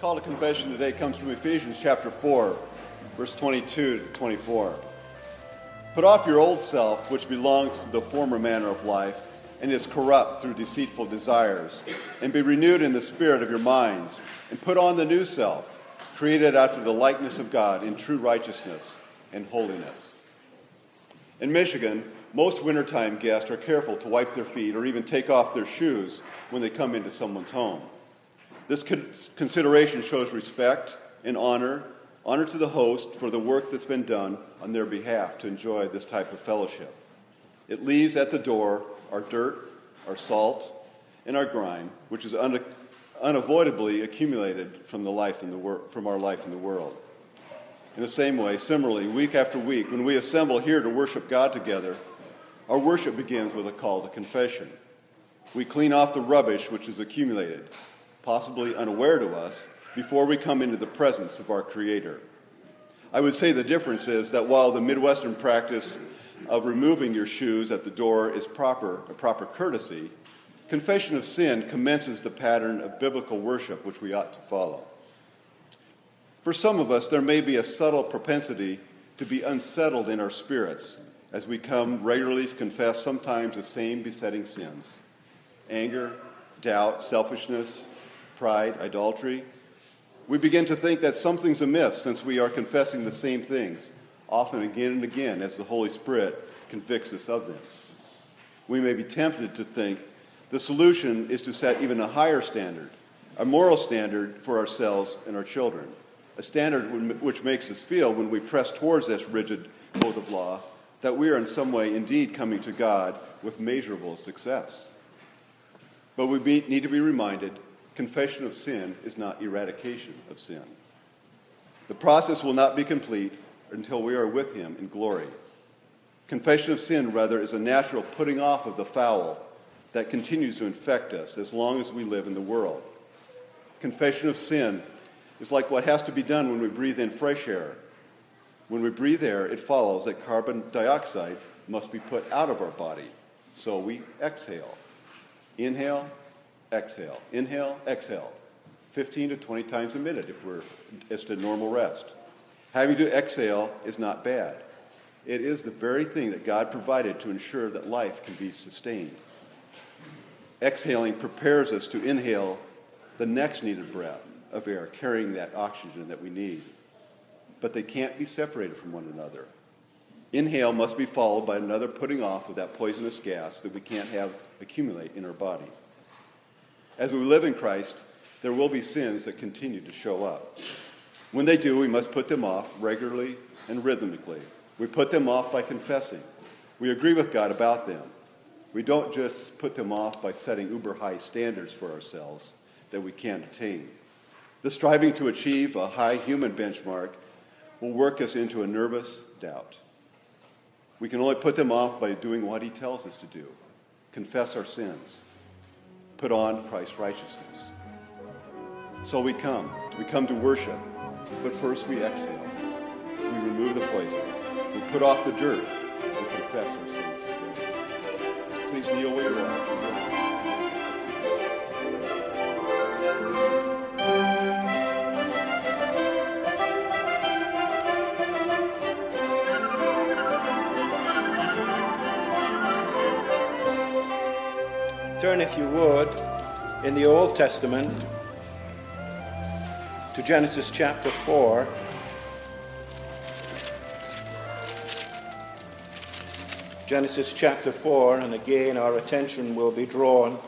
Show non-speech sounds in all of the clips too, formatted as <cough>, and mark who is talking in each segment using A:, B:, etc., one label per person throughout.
A: Call to confession today comes from Ephesians chapter 4, verse 22 to 24. Put off your old self, which belongs to the former manner of life and is corrupt through deceitful desires, and be renewed in the spirit of your minds, and put on the new self, created after the likeness of God in true righteousness and holiness. In Michigan, most wintertime guests are careful to wipe their feet or even take off their shoes when they come into someone's home. This consideration shows respect and honor, honor to the host for the work that's been done on their behalf to enjoy this type of fellowship. It leaves at the door our dirt, our salt, and our grime, which is un- unavoidably accumulated from, the life in the wor- from our life in the world. In the same way, similarly, week after week, when we assemble here to worship God together, our worship begins with a call to confession. We clean off the rubbish which is accumulated, possibly unaware to us, before we come into the presence of our Creator. I would say the difference is that while the Midwestern practice of removing your shoes at the door is proper, a proper courtesy, confession of sin commences the pattern of biblical worship which we ought to follow. For some of us, there may be a subtle propensity to be unsettled in our spirits as we come regularly to confess sometimes the same besetting sins anger, doubt, selfishness, pride, idolatry. We begin to think that something's amiss since we are confessing the same things, often again and again, as the Holy Spirit convicts us of them. We may be tempted to think the solution is to set even a higher standard, a moral standard for ourselves and our children, a standard which makes us feel, when we press towards this rigid code of law, that we are in some way indeed coming to God with measurable success. But we need to be reminded confession of sin is not eradication of sin. The process will not be complete until we are with Him in glory. Confession of sin, rather, is a natural putting off of the foul that continues to infect us as long as we live in the world. Confession of sin is like what has to be done when we breathe in fresh air when we breathe air, it follows that carbon dioxide must be put out of our body. So we exhale. Inhale, exhale. Inhale, exhale. 15 to 20 times a minute if we're it's a normal rest. Having to exhale is not bad. It is the very thing that God provided to ensure that life can be sustained. Exhaling prepares us to inhale the next needed breath of air, carrying that oxygen that we need but they can't be separated from one another. Inhale must be followed by another putting off of that poisonous gas that we can't have accumulate in our body. As we live in Christ, there will be sins that continue to show up. When they do, we must put them off regularly and rhythmically. We put them off by confessing. We agree with God about them. We don't just put them off by setting uber high standards for ourselves that we can't attain. The striving to achieve a high human benchmark will work us into a nervous doubt. We can only put them off by doing what he tells us to do confess our sins, put on Christ's righteousness. So we come. We come to worship, but first we exhale. We remove the poison. We put off the dirt. We confess our sins together. Please kneel where you are.
B: Turn, if you would, in the Old Testament to Genesis chapter 4. Genesis chapter 4, and again our attention will be drawn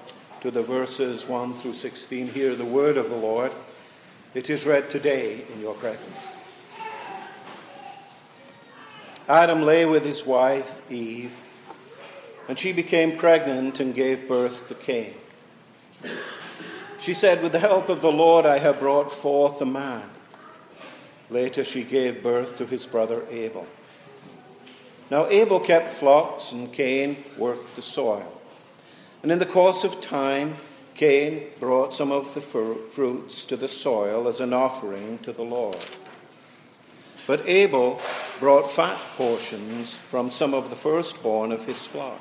B: to the verses 1 through 16. Hear the word of the Lord. It is read today in your presence. Adam lay with his wife, Eve and she became pregnant and gave birth to Cain. She said, With the help of the Lord, I have brought forth a man. Later, she gave birth to his brother Abel. Now, Abel kept flocks, and Cain worked the soil. And in the course of time, Cain brought some of the fruits to the soil as an offering to the Lord. But Abel brought fat portions from some of the firstborn of his flock.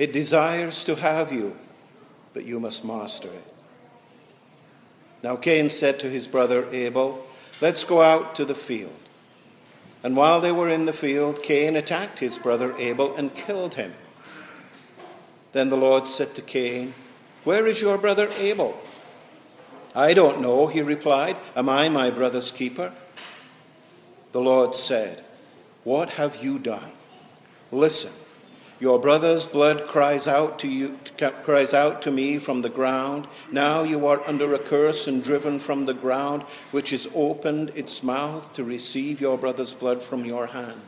B: It desires to have you, but you must master it. Now Cain said to his brother Abel, Let's go out to the field. And while they were in the field, Cain attacked his brother Abel and killed him. Then the Lord said to Cain, Where is your brother Abel? I don't know, he replied. Am I my brother's keeper? The Lord said, What have you done? Listen, your brother's blood cries out to you cries out to me from the ground. Now you are under a curse and driven from the ground, which has opened its mouth to receive your brother's blood from your hand.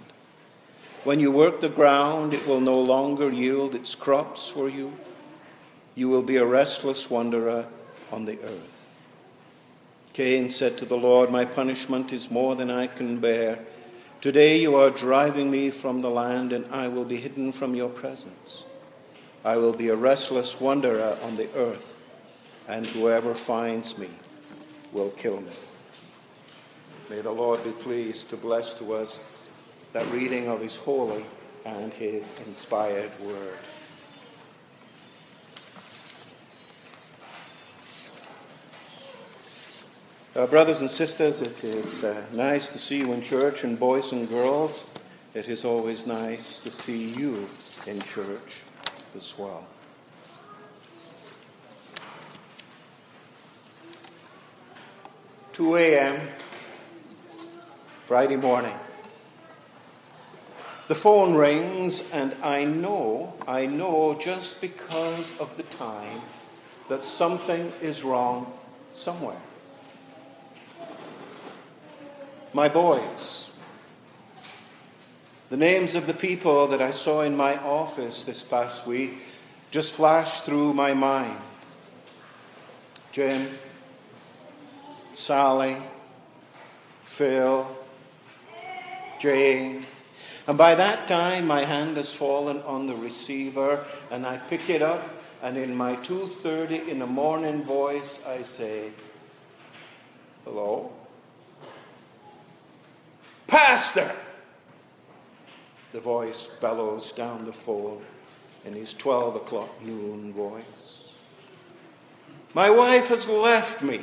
B: When you work the ground, it will no longer yield its crops for you. You will be a restless wanderer on the earth. Cain said to the Lord, My punishment is more than I can bear. Today you are driving me from the land, and I will be hidden from your presence. I will be a restless wanderer on the earth, and whoever finds me will kill me. May the Lord be pleased to bless to us that reading of his holy and his inspired word. Uh, brothers and sisters, it is uh, nice to see you in church, and boys and girls, it is always nice to see you in church as well. Two a.m. Friday morning. The phone rings, and I know, I know just because of the time that something is wrong somewhere my boys. The names of the people that I saw in my office this past week just flashed through my mind Jim, Sally, Phil, Jane. And by that time, my hand has fallen on the receiver, and I pick it up, and in my 2:30 in the morning voice, I say, "Hello." Pastor! The voice bellows down the phone in his 12 o'clock noon voice. My wife has left me.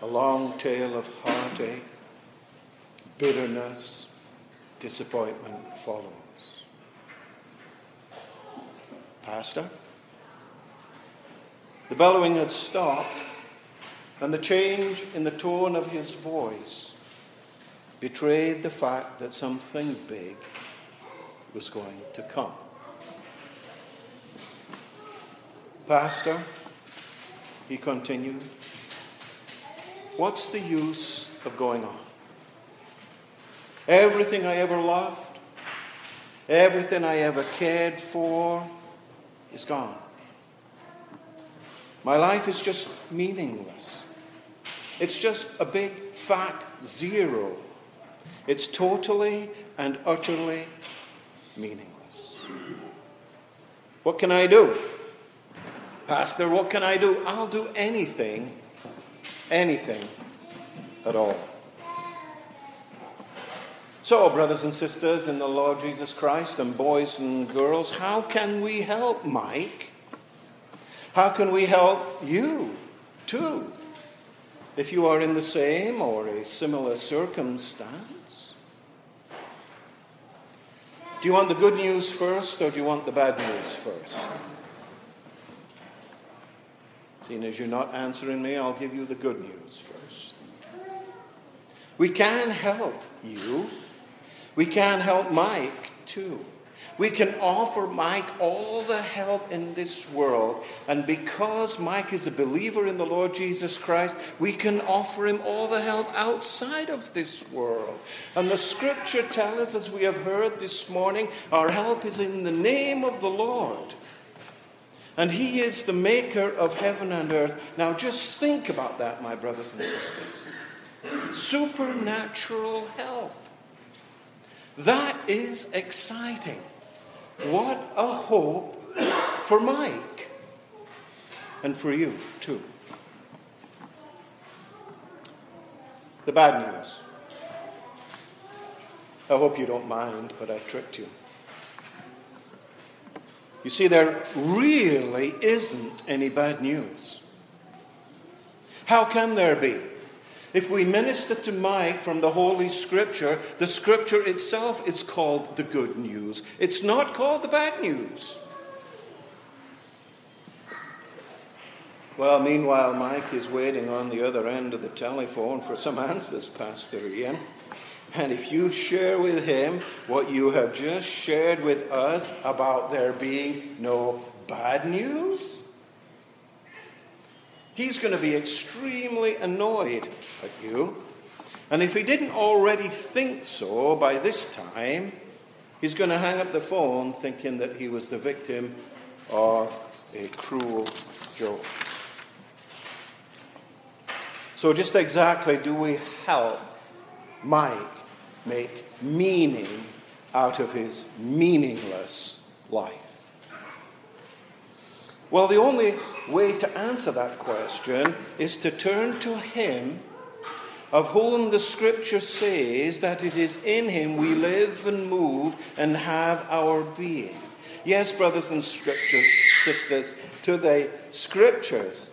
B: A long tale of heartache, bitterness, disappointment follows. Pastor? The bellowing had stopped and the change in the tone of his voice betrayed the fact that something big was going to come. Pastor, he continued, what's the use of going on? Everything I ever loved, everything I ever cared for is gone. My life is just meaningless. It's just a big fat zero. It's totally and utterly meaningless. What can I do? Pastor, what can I do? I'll do anything, anything at all. So, brothers and sisters in the Lord Jesus Christ, and boys and girls, how can we help Mike? How can we help you too? If you are in the same or a similar circumstance? Do you want the good news first or do you want the bad news first? Seeing as you're not answering me, I'll give you the good news first. We can help you. We can help Mike too. We can offer Mike all the help in this world. And because Mike is a believer in the Lord Jesus Christ, we can offer him all the help outside of this world. And the scripture tells us, as we have heard this morning, our help is in the name of the Lord. And he is the maker of heaven and earth. Now just think about that, my brothers and sisters. Supernatural help. That is exciting. What a hope for Mike and for you, too. The bad news. I hope you don't mind, but I tricked you. You see, there really isn't any bad news. How can there be? If we minister to Mike from the Holy Scripture, the Scripture itself is called the good news. It's not called the bad news. Well, meanwhile, Mike is waiting on the other end of the telephone for some answers, Pastor Ian. And if you share with him what you have just shared with us about there being no bad news, he's going to be extremely annoyed at you. And if he didn't already think so by this time, he's going to hang up the phone thinking that he was the victim of a cruel joke. So, just exactly do we help Mike make meaning out of his meaningless life? Well, the only way to answer that question is to turn to Him of whom the Scripture says that it is in Him we live and move and have our being. Yes, brothers and sisters, to the Scriptures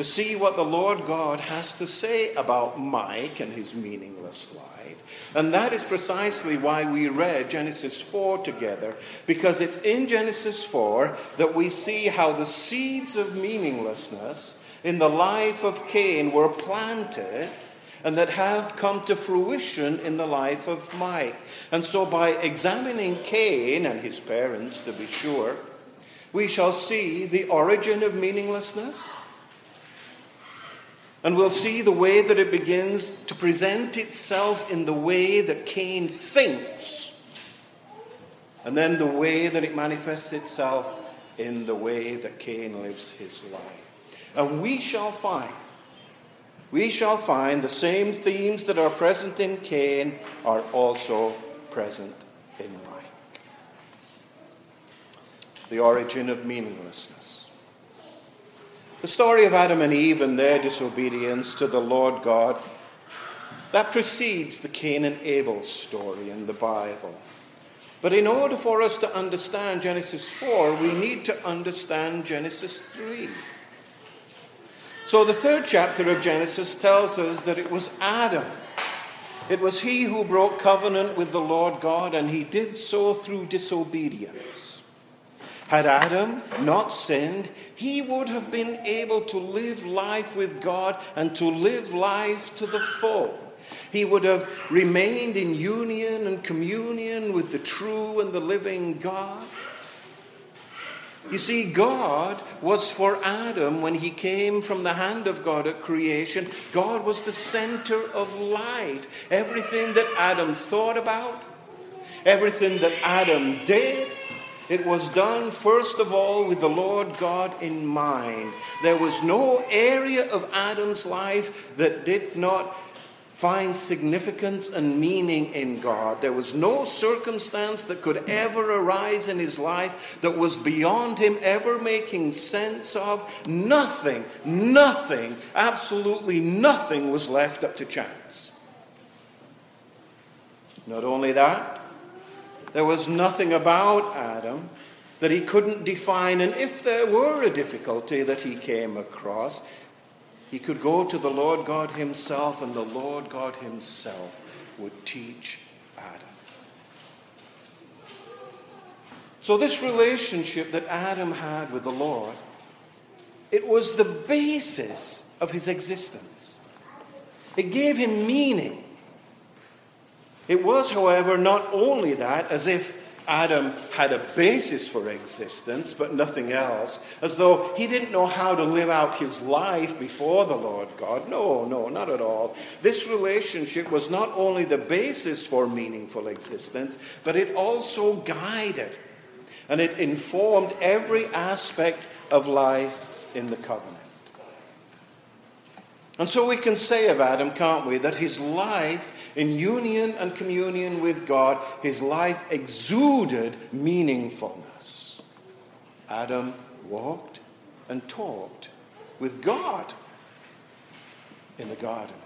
B: to see what the Lord God has to say about Mike and his meaningless life. And that is precisely why we read Genesis 4 together, because it's in Genesis 4 that we see how the seeds of meaninglessness in the life of Cain were planted and that have come to fruition in the life of Mike. And so, by examining Cain and his parents, to be sure, we shall see the origin of meaninglessness and we'll see the way that it begins to present itself in the way that Cain thinks, and then the way that it manifests itself in the way that Cain lives his life. And we shall find, we shall find the same themes that are present in Cain are also present in Mike. The origin of meaninglessness. The story of Adam and Eve and their disobedience to the Lord God, that precedes the Cain and Abel story in the Bible. But in order for us to understand Genesis 4, we need to understand Genesis 3. So the third chapter of Genesis tells us that it was Adam. It was he who broke covenant with the Lord God, and he did so through disobedience. Had Adam not sinned, he would have been able to live life with God and to live life to the full. He would have remained in union and communion with the true and the living God. You see, God was for Adam when he came from the hand of God at creation. God was the center of life. Everything that Adam thought about, everything that Adam did, it was done, first of all, with the Lord God in mind. There was no area of Adam's life that did not find significance and meaning in God. There was no circumstance that could ever arise in his life that was beyond him ever making sense of. Nothing, nothing, absolutely nothing was left up to chance. Not only that, there was nothing about Adam that he couldn't define, and if there were a difficulty that he came across, he could go to the Lord God Himself, and the Lord God Himself would teach Adam. So, this relationship that Adam had with the Lord It was the basis of his existence. It gave him meaning. It was, however, not only that, as if Adam had a basis for existence, but nothing else, as though he didn't know how to live out his life before the Lord God. No, no, not at all. This relationship was not only the basis for meaningful existence, but it also guided and it informed every aspect of life in the covenant. And so we can say of Adam, can't we, that his life in union and communion with God, his life exuded meaningfulness. Adam walked and talked with God in the garden.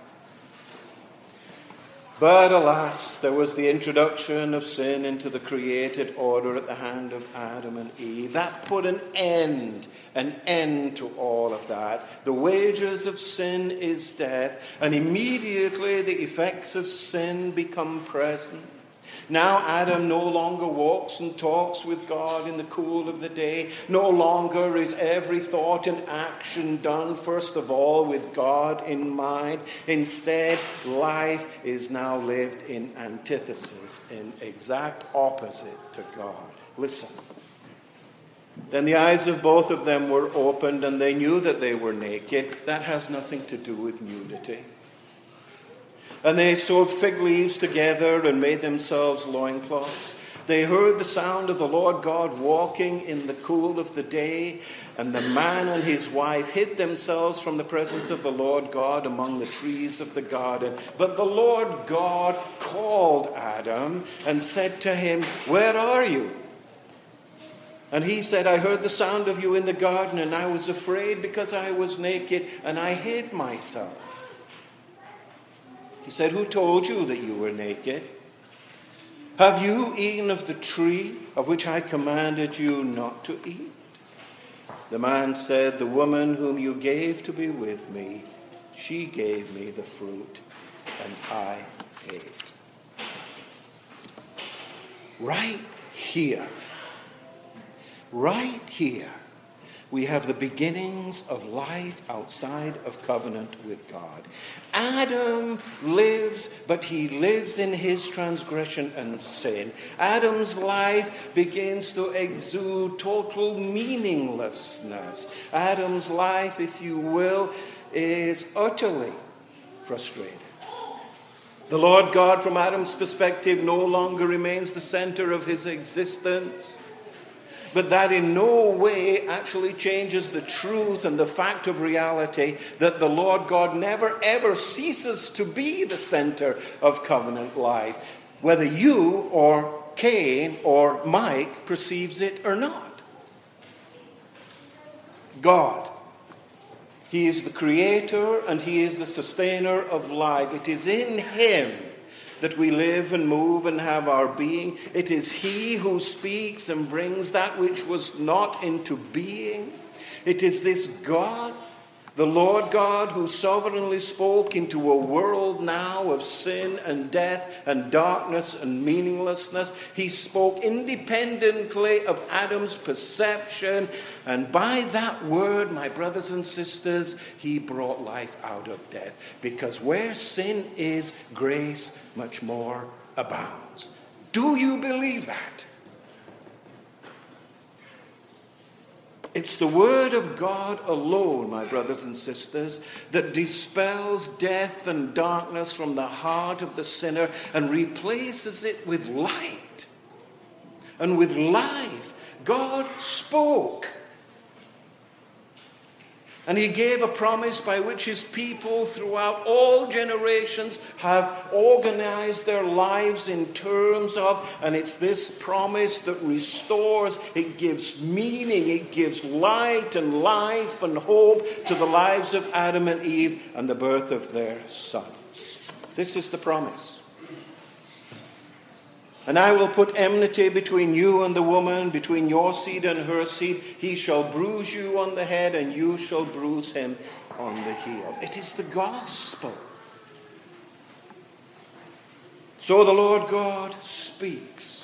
B: But alas, there was the introduction of sin into the created order at the hand of Adam and Eve. That put an end, an end to all of that. The wages of sin is death, and immediately the effects of sin become present. Now Adam no longer walks and talks with God in the cool of the day. No longer is every thought and action done, first of all, with God in mind. Instead, life is now lived in antithesis, in exact opposite to God. Listen. Then the eyes of both of them were opened, and they knew that they were naked. That has nothing to do with nudity. And they sewed fig leaves together and made themselves loincloths. They heard the sound of the Lord God walking in the cool of the day, and the man and his wife hid themselves from the presence of the Lord God among the trees of the garden. But the Lord God called Adam and said to him, Where are you? And he said, I heard the sound of you in the garden, and I was afraid because I was naked, and I hid myself. He said, Who told you that you were naked? Have you eaten of the tree of which I commanded you not to eat? The man said, The woman whom you gave to be with me, she gave me the fruit, and I ate. Right here, right here, we have the beginnings of life outside of covenant with God. Adam lives, but he lives in his transgression and sin. Adam's life begins to exude total meaninglessness. Adam's life, if you will, is utterly frustrated. The Lord God, from Adam's perspective, no longer remains the center of his existence but that in no way actually changes the truth and the fact of reality that the Lord God never ever ceases to be the center of covenant life, whether you or Cain or Mike perceives it or not. God. He is the creator and He is the sustainer of life. It is in Him that we live and move and have our being. It is He who speaks and brings that which was not into being. It is this God the Lord God, who sovereignly spoke into a world now of sin and death and darkness and meaninglessness, he spoke independently of Adam's perception. And by that word, my brothers and sisters, he brought life out of death. Because where sin is, grace much more abounds. Do you believe that? It's the Word of God alone, my brothers and sisters, that dispels death and darkness from the heart of the sinner and replaces it with light and with life. God spoke. And he gave a promise by which his people throughout all generations have organized their lives in terms of, and it's this promise that restores, it gives meaning, it gives light and life and hope to the lives of Adam and Eve and the birth of their son. This is the promise. And I will put enmity between you and the woman, between your seed and her seed. He shall bruise you on the head, and you shall bruise him on the heel. It is the gospel. So the Lord God speaks.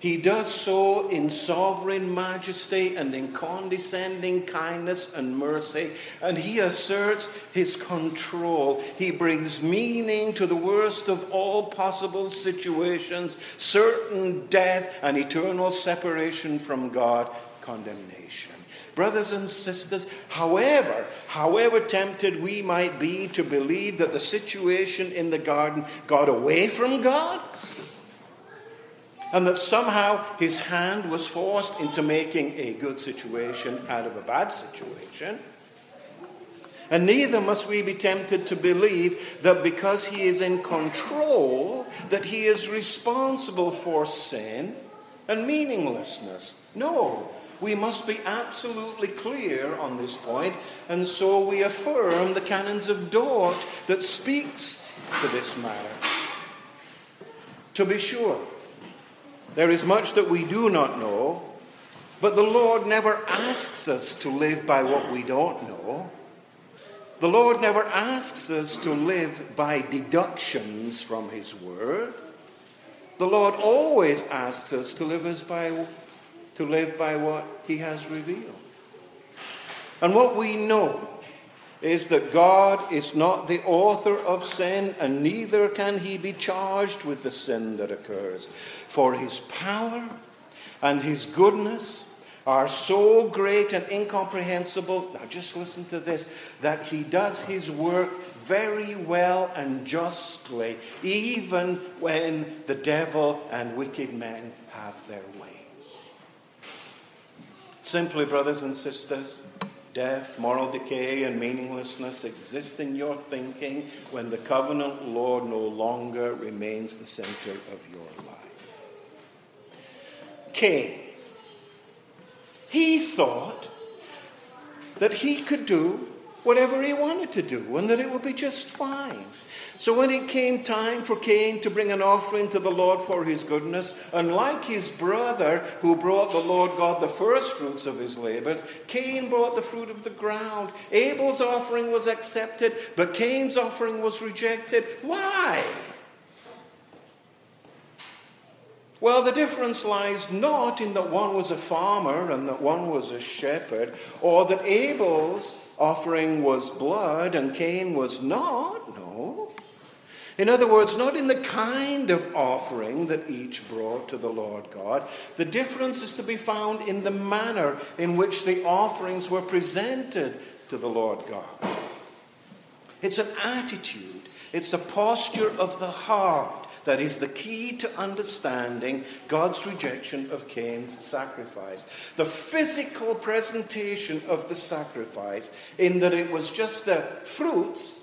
B: He does so in sovereign majesty and in condescending kindness and mercy, and he asserts his control. He brings meaning to the worst of all possible situations certain death and eternal separation from God, condemnation. Brothers and sisters, however, however tempted we might be to believe that the situation in the garden got away from God, and that somehow his hand was forced into making a good situation out of a bad situation. And neither must we be tempted to believe that because he is in control, that he is responsible for sin and meaninglessness. No, we must be absolutely clear on this point, and so we affirm the canons of Dort that speaks to this matter. To be sure, there is much that we do not know, but the Lord never asks us to live by what we don't know. The Lord never asks us to live by deductions from His Word. The Lord always asks us to live as by to live by what He has revealed. And what we know is that God is not the author of sin, and neither can he be charged with the sin that occurs. For his power and his goodness are so great and incomprehensible. Now, just listen to this that he does his work very well and justly, even when the devil and wicked men have their way. Simply, brothers and sisters, death, moral decay, and meaninglessness exist in your thinking when the covenant Lord no longer remains the center of your life. Cain, he thought that he could do whatever he wanted to do and that it would be just fine. So when it came time for Cain to bring an offering to the Lord for his goodness, unlike his brother who brought the Lord God the first fruits of his labors, Cain brought the fruit of the ground. Abel's offering was accepted, but Cain's offering was rejected. Why? Well, the difference lies not in that one was a farmer and that one was a shepherd, or that Abel's offering was blood and Cain was not. No. In other words, not in the kind of offering that each brought to the Lord God. The difference is to be found in the manner in which the offerings were presented to the Lord God. It's an attitude, it's a posture of the heart that is the key to understanding God's rejection of Cain's sacrifice. The physical presentation of the sacrifice, in that it was just the fruits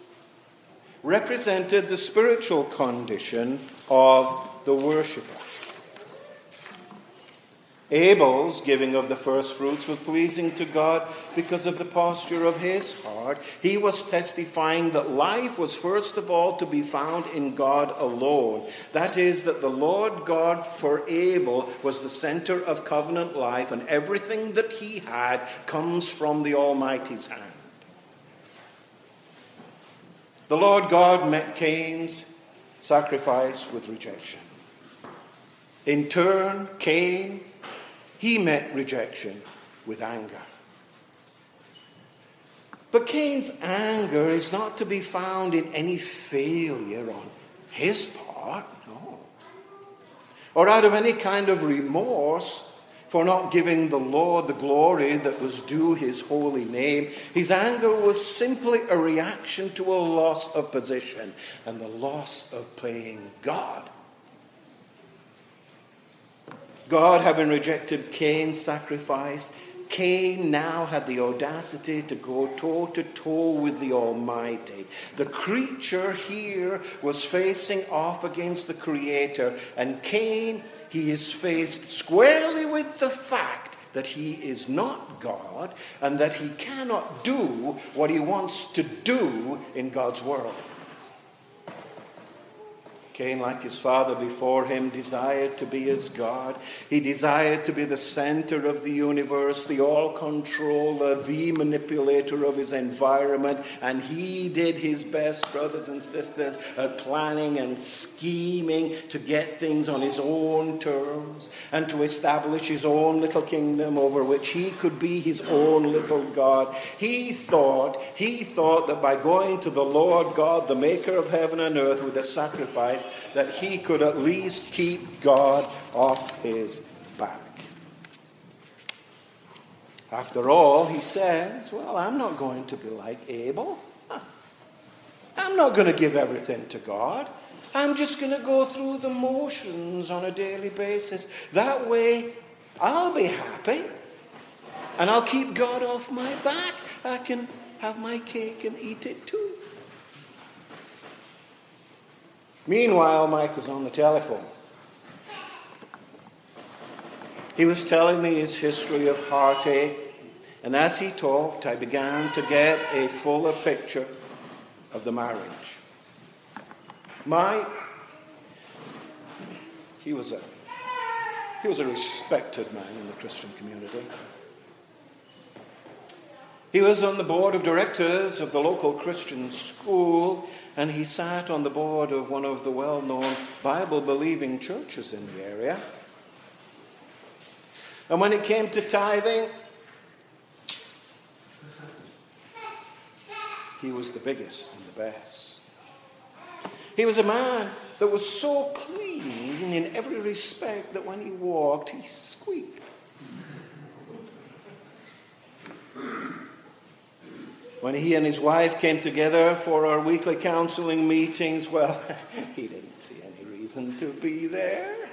B: represented the spiritual condition of the worshipper. Abel's giving of the first fruits was pleasing to God because of the posture of his heart. He was testifying that life was first of all to be found in God alone. That is, that the Lord God for Abel was the center of covenant life, and everything that he had comes from the Almighty's hand. The Lord God met Cain's sacrifice with rejection. In turn, Cain, he met rejection with anger. But Cain's anger is not to be found in any failure on his part, no. Or out of any kind of remorse for not giving the Lord the glory that was due his holy name. His anger was simply a reaction to a loss of position and the loss of playing God. God, having rejected Cain's sacrifice, Cain now had the audacity to go toe to toe with the Almighty. The creature here was facing off against the Creator, and Cain he is faced squarely with the fact that he is not God and that he cannot do what he wants to do in God's world. Cain, like his father before him, desired to be as God. He desired to be the center of the universe, the all controller, the manipulator of his environment. And he did his best, brothers and sisters, at planning and scheming to get things on his own terms and to establish his own little kingdom over which he could be his own little God. He thought, he thought that by going to the Lord God, the maker of heaven and earth, with a sacrifice, that he could at least keep God off his back. After all, he says, Well, I'm not going to be like Abel. I'm not going to give everything to God. I'm just going to go through the motions on a daily basis. That way, I'll be happy and I'll keep God off my back. I can have my cake and eat it too. Meanwhile, Mike was on the telephone. He was telling me his history of heartache, and as he talked, I began to get a fuller picture of the marriage. Mike, he was a he was a respected man in the Christian community. He was on the board of directors of the local Christian school, and he sat on the board of one of the well known Bible believing churches in the area. And when it came to tithing, he was the biggest and the best. He was a man that was so clean in every respect that when he walked, he squeaked. When he and his wife came together for our weekly counseling meetings, well, <laughs> he didn't see any reason to be there.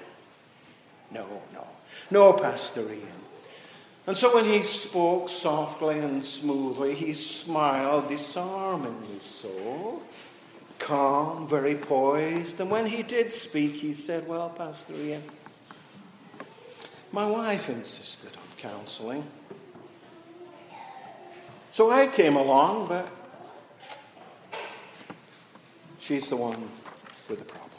B: No, no. No, Pastor Ian. And so when he spoke softly and smoothly, he smiled disarmingly so, calm, very poised. And when he did speak, he said, Well, Pastor Ian, my wife insisted on counseling. So I came along, but she's the one with the problem.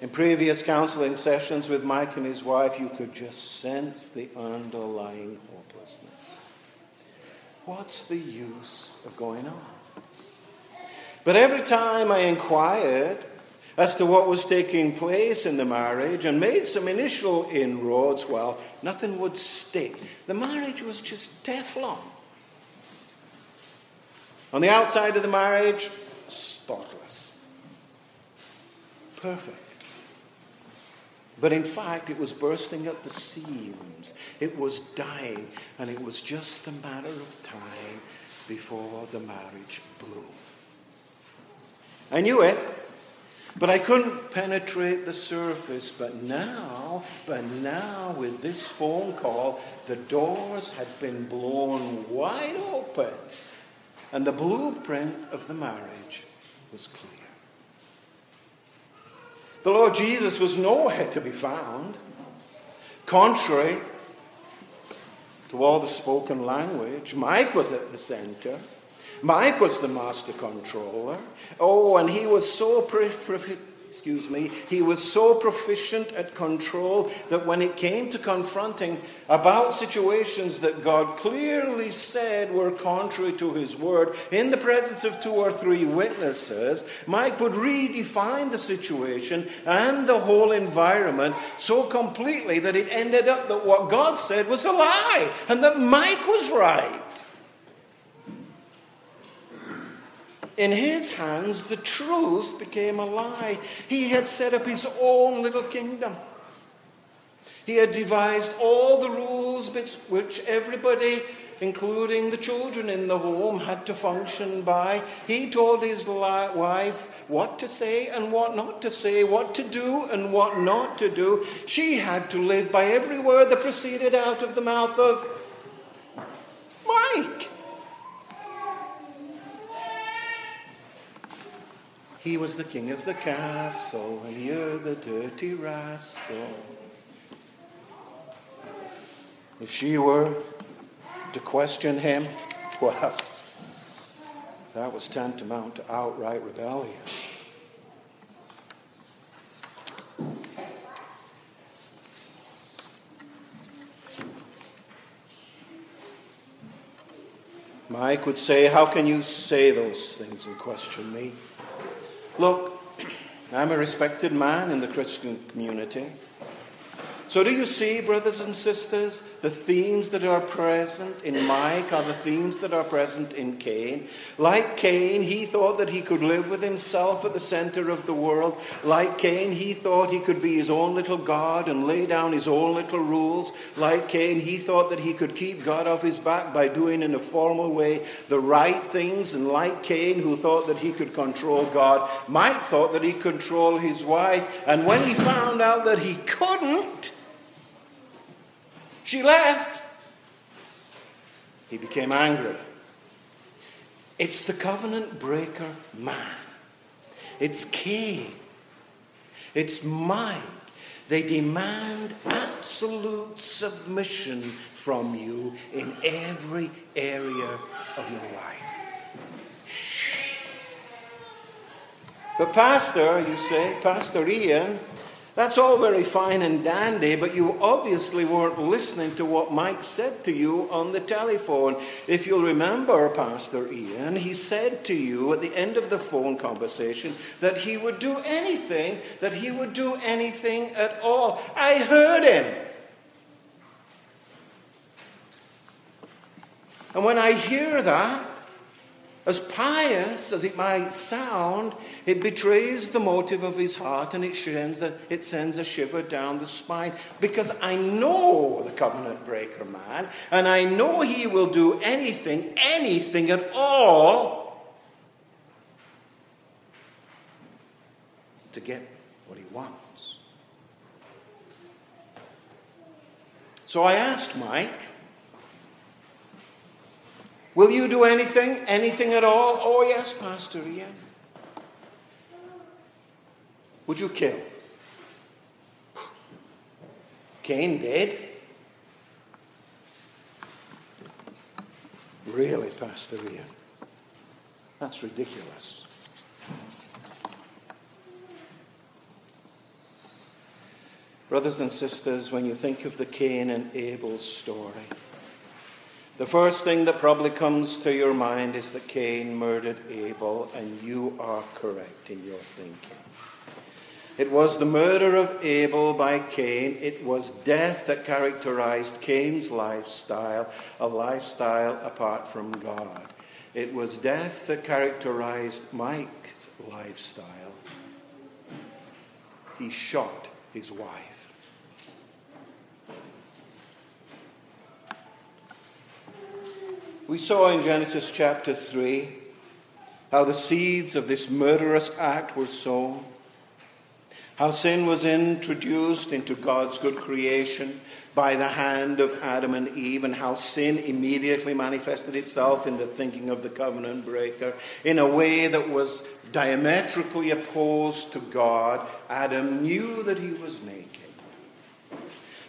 B: In previous counseling sessions with Mike and his wife, you could just sense the underlying hopelessness. What's the use of going on? But every time I inquired, as to what was taking place in the marriage and made some initial inroads, well, nothing would stick. The marriage was just Teflon. On the outside of the marriage, spotless. Perfect. But in fact, it was bursting at the seams. It was dying, and it was just a matter of time before the marriage blew. I knew it. But I couldn't penetrate the surface. But now, but now, with this phone call, the doors had been blown wide open, and the blueprint of the marriage was clear. The Lord Jesus was nowhere to be found. Contrary to all the spoken language, Mike was at the center. Mike was the master controller. Oh, and he was so excuse me, he was so proficient at control that when it came to confronting about situations that God clearly said were contrary to his word, in the presence of two or three witnesses, Mike would redefine the situation and the whole environment so completely that it ended up that what God said was a lie and that Mike was right. In his hands, the truth became a lie. He had set up his own little kingdom. He had devised all the rules which everybody, including the children in the home, had to function by. He told his wife what to say and what not to say, what to do and what not to do. She had to live by every word that proceeded out of the mouth of Mike. He was the king of the castle, and you're the dirty rascal. If she were to question him, well, That was tantamount to outright rebellion. Mike would say, How can you say those things and question me? Look, I'm a respected man in the Christian community. So, do you see, brothers and sisters, the themes that are present in Mike are the themes that are present in Cain? Like Cain, he thought that he could live with himself at the center of the world. Like Cain, he thought he could be his own little God and lay down his own little rules. Like Cain, he thought that he could keep God off his back by doing in a formal way the right things. And like Cain, who thought that he could control God, Mike thought that he could control his wife. And when he found out that he couldn't, she left. He became angry. It's the covenant breaker man. It's Cain. It's Mike. They demand absolute submission from you in every area of your life. But, Pastor, you say, Pastor Ian, that's all very fine and dandy, but you obviously weren't listening to what Mike said to you on the telephone. If you'll remember, Pastor Ian, he said to you at the end of the phone conversation that he would do anything, that he would do anything at all. I heard him. And when I hear that, as pious as it might sound, it betrays the motive of his heart and it sends, a, it sends a shiver down the spine because I know the covenant breaker man and I know he will do anything, anything at all to get what he wants. So I asked Mike, Will you do anything? Anything at all? Oh, yes, Pastor, yeah. Would you kill? Cain did. Really, Pastor Ian? That's ridiculous. Brothers and sisters, when you think of the Cain and Abel story, the first thing that probably comes to your mind is that Cain murdered Abel, and you are correct in your thinking. It was the murder of Abel by Cain. It was death that characterized Cain's lifestyle, a lifestyle apart from God. It was death that characterized Mike's lifestyle. He shot his wife. We saw in Genesis chapter 3 how the seeds of this murderous act were sown, how sin was introduced into God's good creation by the hand of Adam and Eve, and how sin immediately manifested itself in the thinking of the covenant breaker in a way that was diametrically opposed to God. Adam knew that he was naked.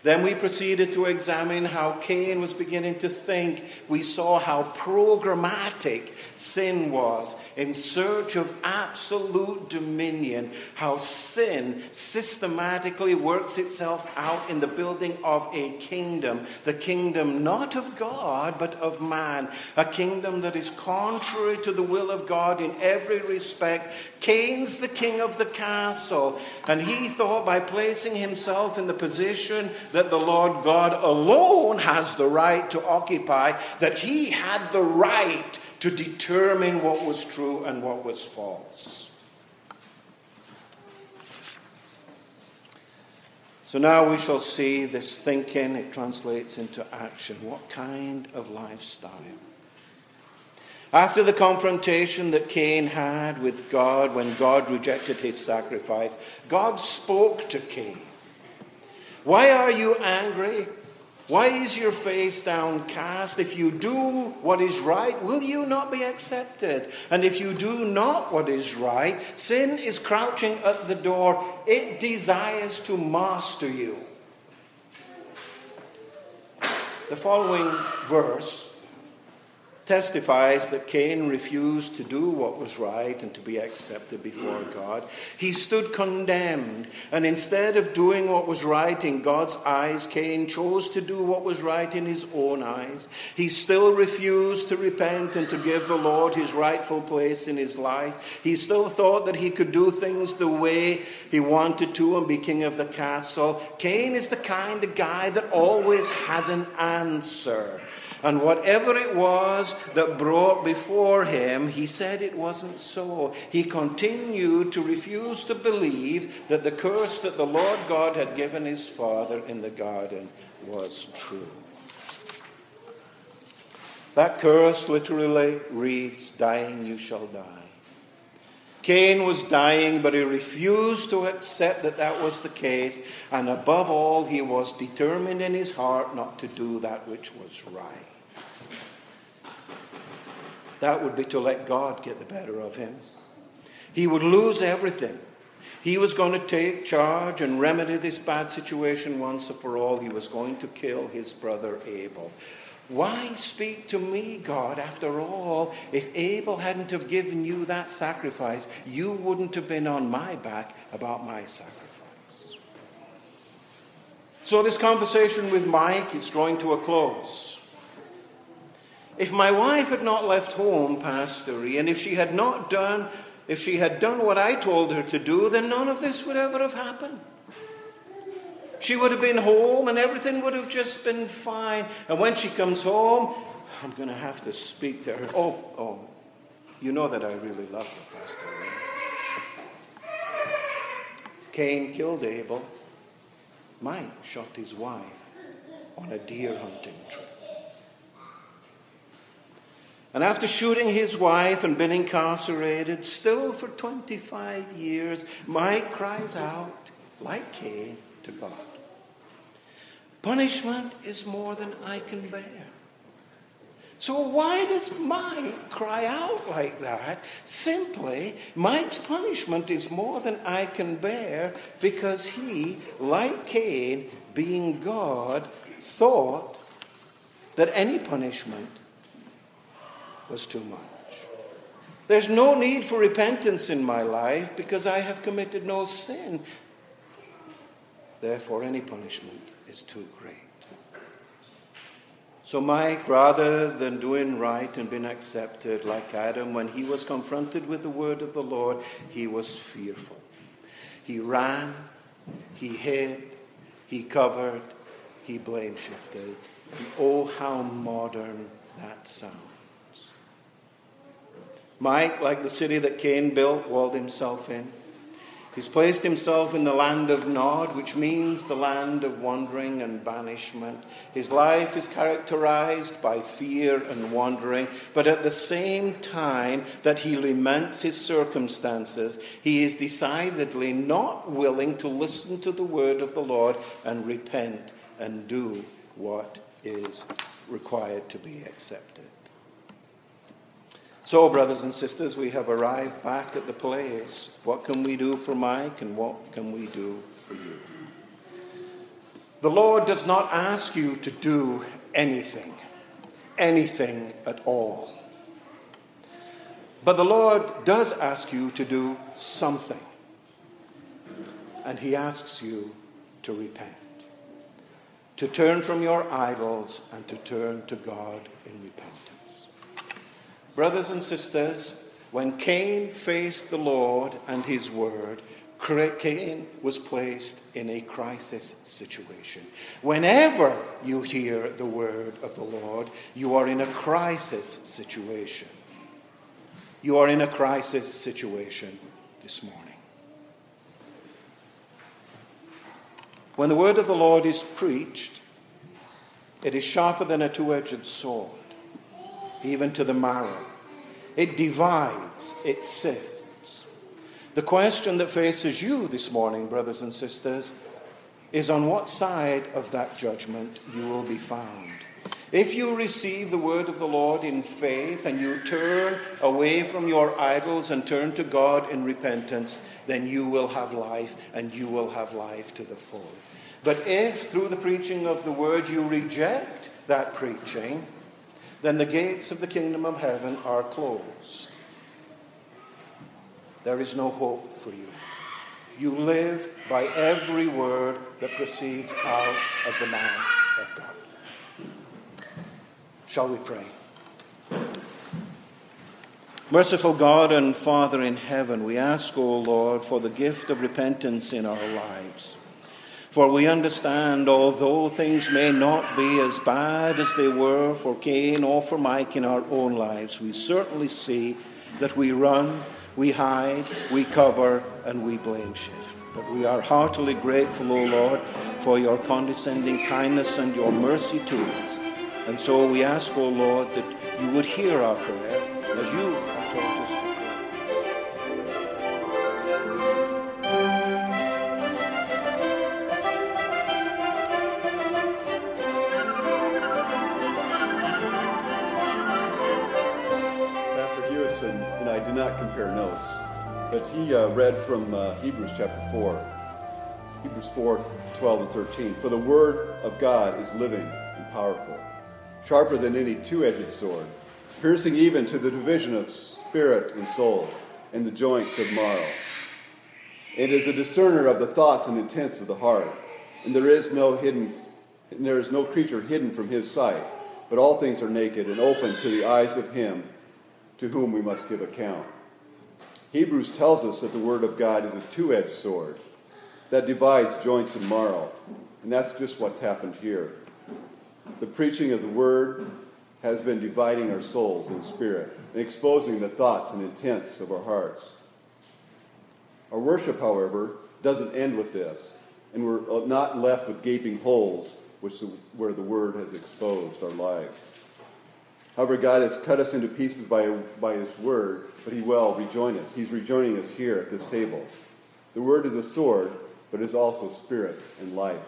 B: Then we proceeded to examine how Cain was beginning to think. We saw how programmatic sin was in search of absolute dominion, how sin systematically works itself out in the building of a kingdom, the kingdom not of God, but of man, a kingdom that is contrary to the will of God in every respect. Cain's the king of the castle, and he thought by placing himself in the position that the Lord God alone has the right to occupy, that he had the right to determine what was true and what was false. So now we shall see this thinking, it translates into action. What kind of lifestyle? After the confrontation that Cain had with God when God rejected his sacrifice, God spoke to Cain. Why are you angry? Why is your face downcast? If you do what is right, will you not be accepted? And if you do not what is right, sin is crouching at the door. It desires to master you. The following verse testifies that Cain refused to do what was right and to be accepted before God. He stood condemned, and instead of doing what was right in God's eyes, Cain chose to do what was right in his own eyes. He still refused to repent and to give the Lord his rightful place in his life. He still thought that he could do things the way he wanted to and be king of the castle. Cain is the kind of guy that always has an answer. And whatever it was that brought before him, he said it wasn't so. He continued to refuse to believe that the curse that the Lord God had given his father in the garden was true. That curse literally reads, Dying you shall die. Cain was dying, but he refused to accept that that was the case. And above all, he was determined in his heart not to do that which was right that would be to let God get the better of him. He would lose everything. He was going to take charge and remedy this bad situation once and for all. He was going to kill his brother Abel. Why speak to me, God? After all, if Abel hadn't have given you that sacrifice, you wouldn't have been on my back about my sacrifice. So this conversation with Mike is drawing to a close. If my wife had not left home, Pastor, and if she had not done, if she had done what I told her to do, then none of this would ever have happened. She would have been home and everything would have just been fine. And when she comes home, I'm going to have to speak to her. Oh, oh, you know that I really love her, Pastor. Cain killed Abel. Mike shot his wife on a deer hunting trip. And after shooting his wife and being incarcerated, still for 25 years, Mike cries out, like Cain, to God Punishment is more than I can bear. So, why does Mike cry out like that? Simply, Mike's punishment is more than I can bear because he, like Cain, being God, thought that any punishment was too much. There's no need for repentance in my life because I have committed no sin. Therefore, any punishment is too great. So, Mike, rather than doing right and being accepted like Adam, when he was confronted with the word of the Lord, he was fearful. He ran, he hid, he covered, he blame shifted. And oh, how modern that sounds. Mike, like the city that Cain built, walled himself in. He's placed himself in the land of Nod, which means the land of wandering and banishment. His life is characterized by fear and wandering, but at the same time that he laments his circumstances, he is decidedly not willing to listen to the word of the Lord and repent and do what is required to be accepted. So, brothers and sisters, we have arrived back at the place. What can we do for Mike and what can we do for you? The Lord does not ask you to do anything, anything at all. But the Lord does ask you to do something. And He asks you to repent, to turn from your idols and to turn to God in repentance. Brothers and sisters, when Cain faced the Lord and his word, Cain was placed in a crisis situation. Whenever you hear the word of the Lord, you are in a crisis situation. You are in a crisis situation this morning. When the word of the Lord is preached, it is sharper than a two edged sword even to the marrow. It divides, it sifts. The question that faces you this morning, brothers and sisters, is on what side of that judgment you will be found. If you receive the word of the Lord in faith and you turn away from your idols and turn to God in repentance, then you will have life and you will have life to the full. But if through the preaching of the word you reject that preaching, then the gates of the kingdom of heaven are closed. There is no hope for you. You live by every word that proceeds out of the mouth of God. Shall we pray? Merciful God and Father in heaven, we ask, O Lord, for the gift of repentance in our lives. For we understand, although things may not be as bad as they were for Cain or for Mike in our own lives, we certainly see that we run, we hide, we cover, and we blame shift. But we are heartily grateful, O Lord, for your condescending kindness and your mercy to us. And so we ask, O Lord, that you would hear our prayer as you have taught us to
A: notes, but he uh, read from uh, Hebrews chapter 4, Hebrews 4 12 and 13. For the word of God is living and powerful, sharper than any two edged sword, piercing even to the division of spirit and soul, and the joints of marrow. It is a discerner of the thoughts and intents of the heart, and there is no hidden, and there is no creature hidden from his sight, but all things are naked and open to the eyes of him to whom we must give account. Hebrews tells us that the Word of God is a two edged sword that divides joints and marrow. And that's just what's happened here. The preaching of the Word has been dividing our souls and spirit and exposing the thoughts and intents of our hearts. Our worship, however, doesn't end with this, and we're not left with gaping holes which the, where the Word has exposed our lives. However, God has cut us into pieces by, by His Word but he will rejoin us. He's rejoining us here at this table. The word is a sword, but is also spirit and life.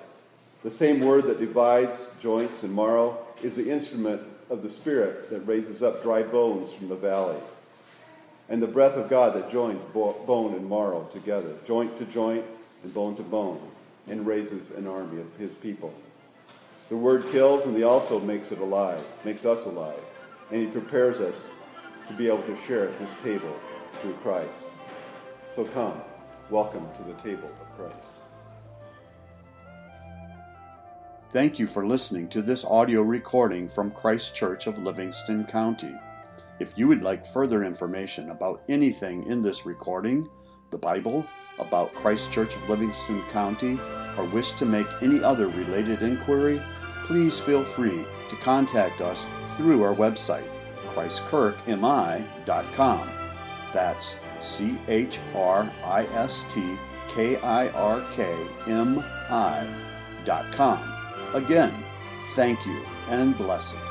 A: The same word that divides joints and marrow is the instrument of the spirit that raises up dry bones from the valley. And the breath of God that joins bone and marrow together, joint to joint and bone to bone, and raises an army of his people. The word kills, and he also makes it alive, makes us alive, and he prepares us to be able to share at this table through Christ. So come, welcome to the table of Christ.
C: Thank you for listening to this audio recording from Christ Kirk of Livingston County. If you would like further information about anything in this recording, the Bible, about Christ Kirk of Livingston County, or wish to make any other related inquiry, please feel free to contact us through our website christkirkmi.com. That's C H R I S T K I R K M I dot com. Again, thank you and blessings.